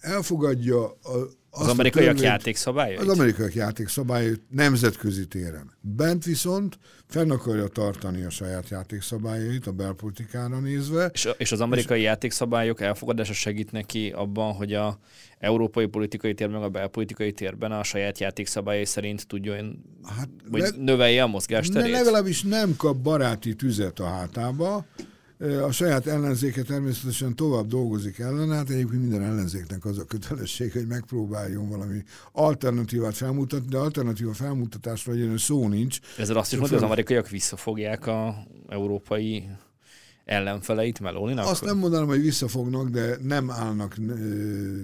elfogadja a, az amerikaiak játékszabályait? Az amerikaiak játékszabályait nemzetközi téren. Bent viszont fenn akarja tartani a saját játékszabályait a belpolitikára nézve. És, és az amerikai és játékszabályok elfogadása segít neki abban, hogy a európai politikai tér meg a belpolitikai térben a saját játékszabályai szerint tudjon, hát vagy le, növelje a mozgásterét? Ne, legalábbis nem kap baráti tüzet a hátába, a saját ellenzéke természetesen tovább dolgozik ellen, hát egyébként minden ellenzéknek az a kötelesség, hogy megpróbáljon valami alternatívát felmutatni, de alternatíva felmutatásra egyenlő szó nincs. Ezzel azt is mondja, hogy az amerikaiak visszafogják a európai ellenfeleit Melóninak? Azt nem mondanám, hogy visszafognak, de nem állnak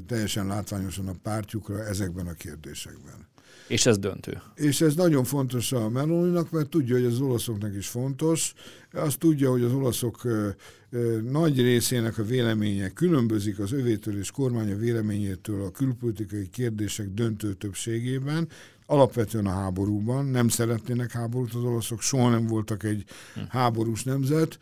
teljesen látványosan a pártjukra ezekben a kérdésekben. És ez döntő. És ez nagyon fontos a Meloninak, mert tudja, hogy az olaszoknak is fontos. Azt tudja, hogy az olaszok ö, ö, nagy részének a véleménye különbözik az övétől és kormánya véleményétől a külpolitikai kérdések döntő többségében, alapvetően a háborúban. Nem szeretnének háborút az olaszok, soha nem voltak egy hm. háborús nemzet.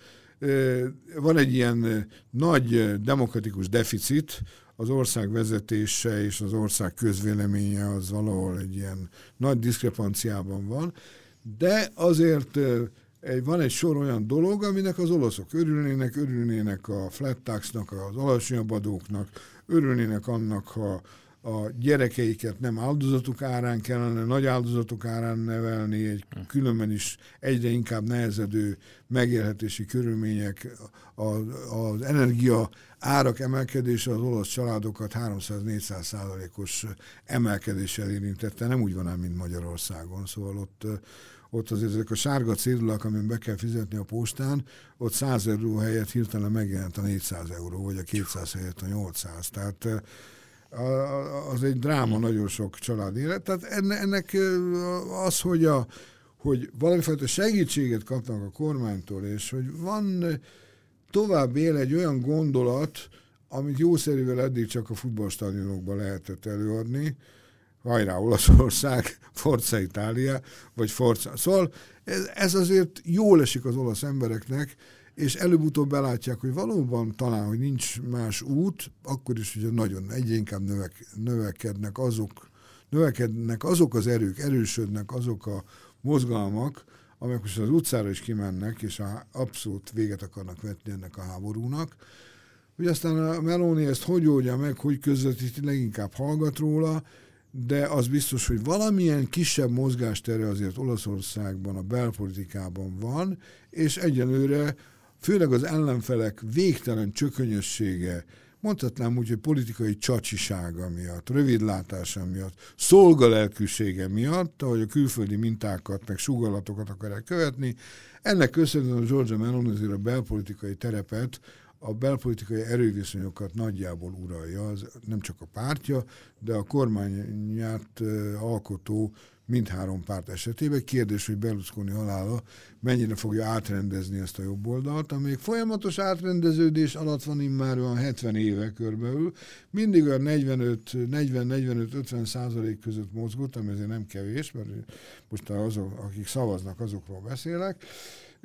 Van egy ilyen nagy demokratikus deficit, az ország vezetése és az ország közvéleménye az valahol egy ilyen nagy diszkrepanciában van, de azért egy, van egy sor olyan dolog, aminek az olaszok örülnének, örülnének a flat taxnak, az alacsonyabb adóknak, örülnének annak, ha a gyerekeiket nem áldozatok árán kellene, nagy áldozatok árán nevelni, egy hm. különben is egyre inkább nehezedő megélhetési körülmények, az, az energia árak emelkedése az olasz családokat 300-400 százalékos emelkedéssel érintette, nem úgy van ám, mint Magyarországon, szóval ott ott azért ezek a sárga cédulák, amin be kell fizetni a postán, ott 100 euró helyett hirtelen megjelent a 400 euró, vagy a 200 helyett a 800. Tehát az egy dráma nagyon sok család élet. Tehát ennek az, hogy, a, hogy valamifajta segítséget kapnak a kormánytól, és hogy van tovább él egy olyan gondolat, amit jószerűvel eddig csak a futballstadionokban lehetett előadni, hajrá Olaszország, Forza Itália, vagy Forza. Szóval ez, ez azért jól esik az olasz embereknek, és előbb-utóbb belátják, hogy valóban talán, hogy nincs más út, akkor is ugye nagyon egyre inkább növek, növekednek azok, növekednek azok az erők, erősödnek azok a mozgalmak, amelyek most az utcára is kimennek, és a, abszolút véget akarnak vetni ennek a háborúnak. Hogy aztán a Meloni ezt hogy oldja meg, hogy közvetíti, leginkább hallgat róla, de az biztos, hogy valamilyen kisebb mozgástere azért Olaszországban, a belpolitikában van, és egyenlőre főleg az ellenfelek végtelen csökönyössége, mondhatnám úgy, hogy politikai csacsisága miatt, rövidlátása miatt, szolgalelkűsége miatt, ahogy a külföldi mintákat, meg sugallatokat akarják követni, ennek köszönhetően a Georgia Meloni azért a belpolitikai terepet a belpolitikai erőviszonyokat nagyjából uralja, az nem csak a pártja, de a kormányát alkotó mindhárom párt esetében. Kérdés, hogy Berlusconi halála mennyire fogja átrendezni ezt a jobb oldalt, amelyik folyamatos átrendeződés alatt van immár olyan 70 éve körbelül, mindig olyan 40-45-50 százalék között mozgott, ami azért nem kevés, mert most azok, akik szavaznak, azokról beszélek,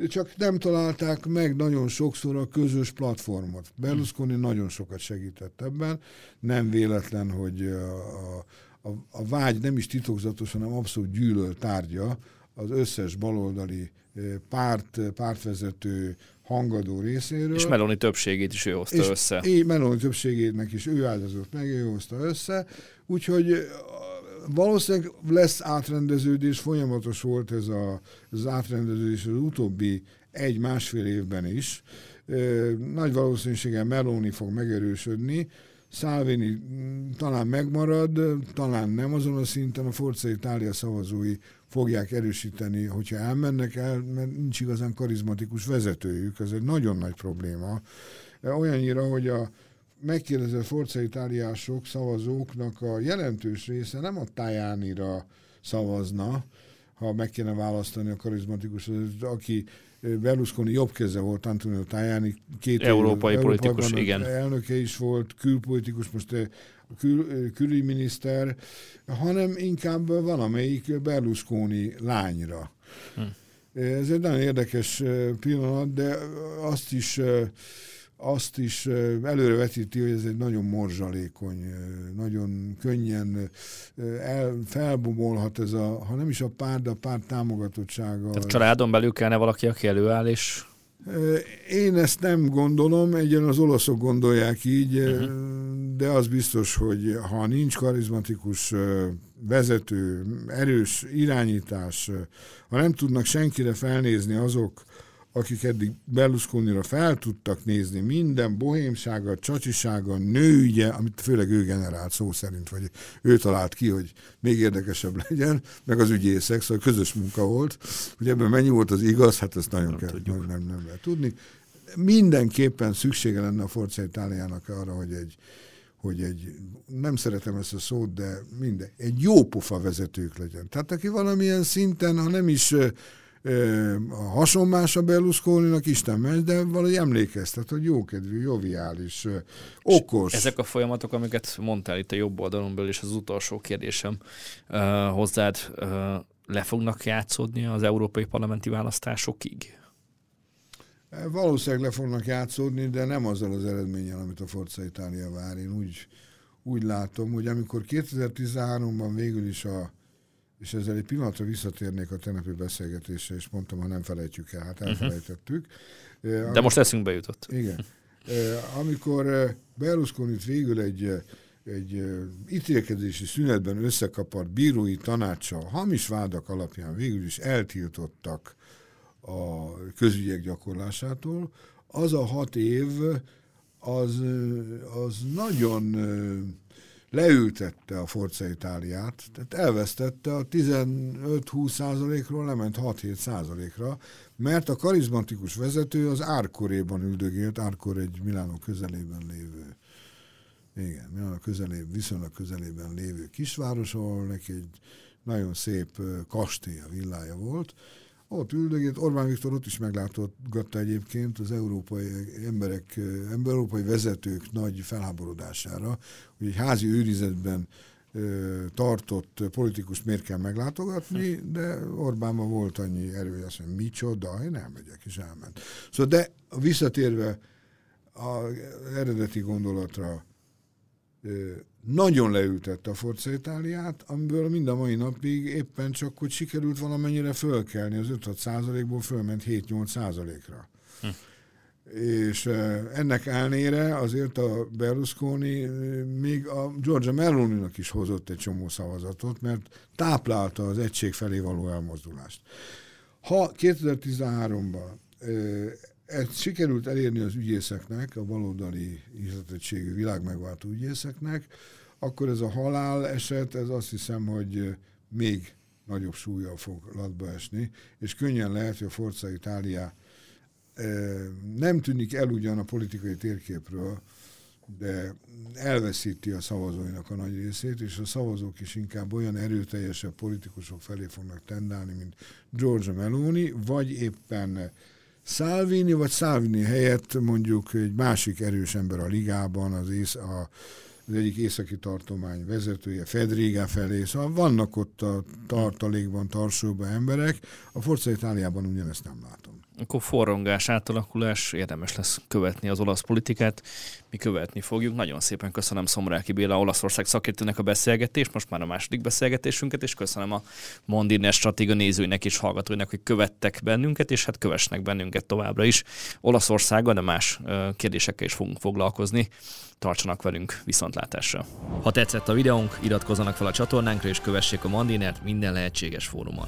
csak nem találták meg nagyon sokszor a közös platformot. Berlusconi hmm. nagyon sokat segített ebben, nem véletlen, hogy a, a, a vágy nem is titokzatos, hanem abszolút gyűlöl tárgya az összes baloldali párt, pártvezető hangadó részéről. És Meloni többségét is ő hozta és össze. És Meloni többségének is ő áldozott meg, ő hozta össze. Úgyhogy valószínűleg lesz átrendeződés, folyamatos volt ez a, az átrendeződés az utóbbi egy-másfél évben is. Nagy valószínűséggel Meloni fog megerősödni, Salvini talán megmarad, talán nem azon a szinten, a Forza Itália szavazói fogják erősíteni, hogyha elmennek el, mert nincs igazán karizmatikus vezetőjük, ez egy nagyon nagy probléma. Olyannyira, hogy a megkérdezett Forza Itáliások, szavazóknak a jelentős része nem a Tajánira szavazna, ha meg kéne választani a karizmatikus, aki Berlusconi jobb keze volt Antonio Tajani, két európai év, politikus, igen. elnöke is volt, külpolitikus, most kül, külügyminiszter, hanem inkább valamelyik Berlusconi lányra. Hm. Ez egy nagyon érdekes pillanat, de azt is azt is előrevetíti, hogy ez egy nagyon morzsalékony, nagyon könnyen el, felbomolhat ez a, ha nem is a párt, de a párt támogatottsága. Tehát családon belül kellene valaki, aki előáll, és én ezt nem gondolom, egyen az olaszok gondolják így, uh-huh. de az biztos, hogy ha nincs karizmatikus vezető, erős irányítás, ha nem tudnak senkire felnézni azok, akik eddig Berlusconira fel tudtak nézni minden bohémsága, csacsisága, nőügye, amit főleg ő generált szó szerint, vagy ő talált ki, hogy még érdekesebb legyen, meg az ügyészek, szóval közös munka volt. Hogy ebben mennyi volt az igaz, hát ezt nagyon nem kell, nem, nem, nem lehet tudni. Mindenképpen szüksége lenne a Forza Itáliának arra, hogy egy, hogy egy, nem szeretem ezt a szót, de minden, egy jó pofa vezetők legyen. Tehát aki valamilyen szinten, ha nem is a hasonlás a Berlusconi-nak Isten megy, de valahogy emlékeztet, hogy jókedvű, joviális, okos. És ezek a folyamatok, amiket mondtál itt a jobb oldalon és az utolsó kérdésem uh, hozzád, uh, le fognak játszódni az európai parlamenti választásokig? Valószínűleg le fognak játszódni, de nem azzal az eredménnyel, amit a Forza Itália vár. Én úgy, úgy látom, hogy amikor 2013-ban végül is a és ezzel egy pillanatra visszatérnék a tenepi beszélgetésre, és mondtam, ha nem felejtjük el, hát mhm. elfelejtettük. Uh-huh. De most eszünkbe jutott. Igen. Amikor berlusconi végül egy, egy ítélkezési szünetben összekapart bírói tanácsa hamis vádak alapján végül is eltiltottak a közügyek gyakorlásától, az a hat év az, az nagyon leültette a Forza Itáliát, tehát elvesztette a 15-20 százalékról, lement 6-7 százalékra, mert a karizmatikus vezető az Árkoréban üldögélt, Árkor egy Milánó közelében lévő igen, Milánó közelében, viszonylag közelében lévő kisváros, ahol neki egy nagyon szép kastély, a villája volt, ott üldögélt, Orbán Viktor ott is meglátogatta egyébként az európai emberek, európai vezetők nagy felháborodására, hogy egy házi őrizetben tartott politikus miért kell meglátogatni, de Orbánban volt annyi erő, hogy azt mondja, micsoda, én elmegyek, és elment. Szóval, de visszatérve az eredeti gondolatra, nagyon leültette a Forza Itáliát, amiből mind a mai napig éppen csak, hogy sikerült valamennyire fölkelni, az 5-6 százalékból fölment 7-8 százalékra. Hm. És ennek elnére azért a Berlusconi még a Georgia meloni is hozott egy csomó szavazatot, mert táplálta az egység felé való elmozdulást. Ha 2013-ban ezt sikerült elérni az ügyészeknek, a baloldali üzletettségű világmegváltó ügyészeknek, akkor ez a halál eset, ez azt hiszem, hogy még nagyobb súlya fog latba esni, és könnyen lehet, hogy a Forza Itália nem tűnik el ugyan a politikai térképről, de elveszíti a szavazóinak a nagy részét, és a szavazók is inkább olyan erőteljesebb politikusok felé fognak tendálni, mint Georgia Meloni, vagy éppen Salvini, vagy Salvini helyett mondjuk egy másik erős ember a ligában, az, ész, a, az egyik északi tartomány vezetője, Fedriga felé, szóval vannak ott a tartalékban, tarsóban emberek, a Forza Itáliában ugyanezt nem látom akkor forrongás, átalakulás, érdemes lesz követni az olasz politikát. Mi követni fogjuk. Nagyon szépen köszönöm Szomráki Béla, Olaszország szakértőnek a beszélgetést, most már a második beszélgetésünket, és köszönöm a Mondiner stratégia nézőinek és hallgatóinak, hogy követtek bennünket, és hát kövesnek bennünket továbbra is. Olaszországgal, de más kérdésekkel is fogunk foglalkozni. Tartsanak velünk viszontlátásra. Ha tetszett a videónk, iratkozzanak fel a csatornánkra, és kövessék a Mondinert minden lehetséges fórumon.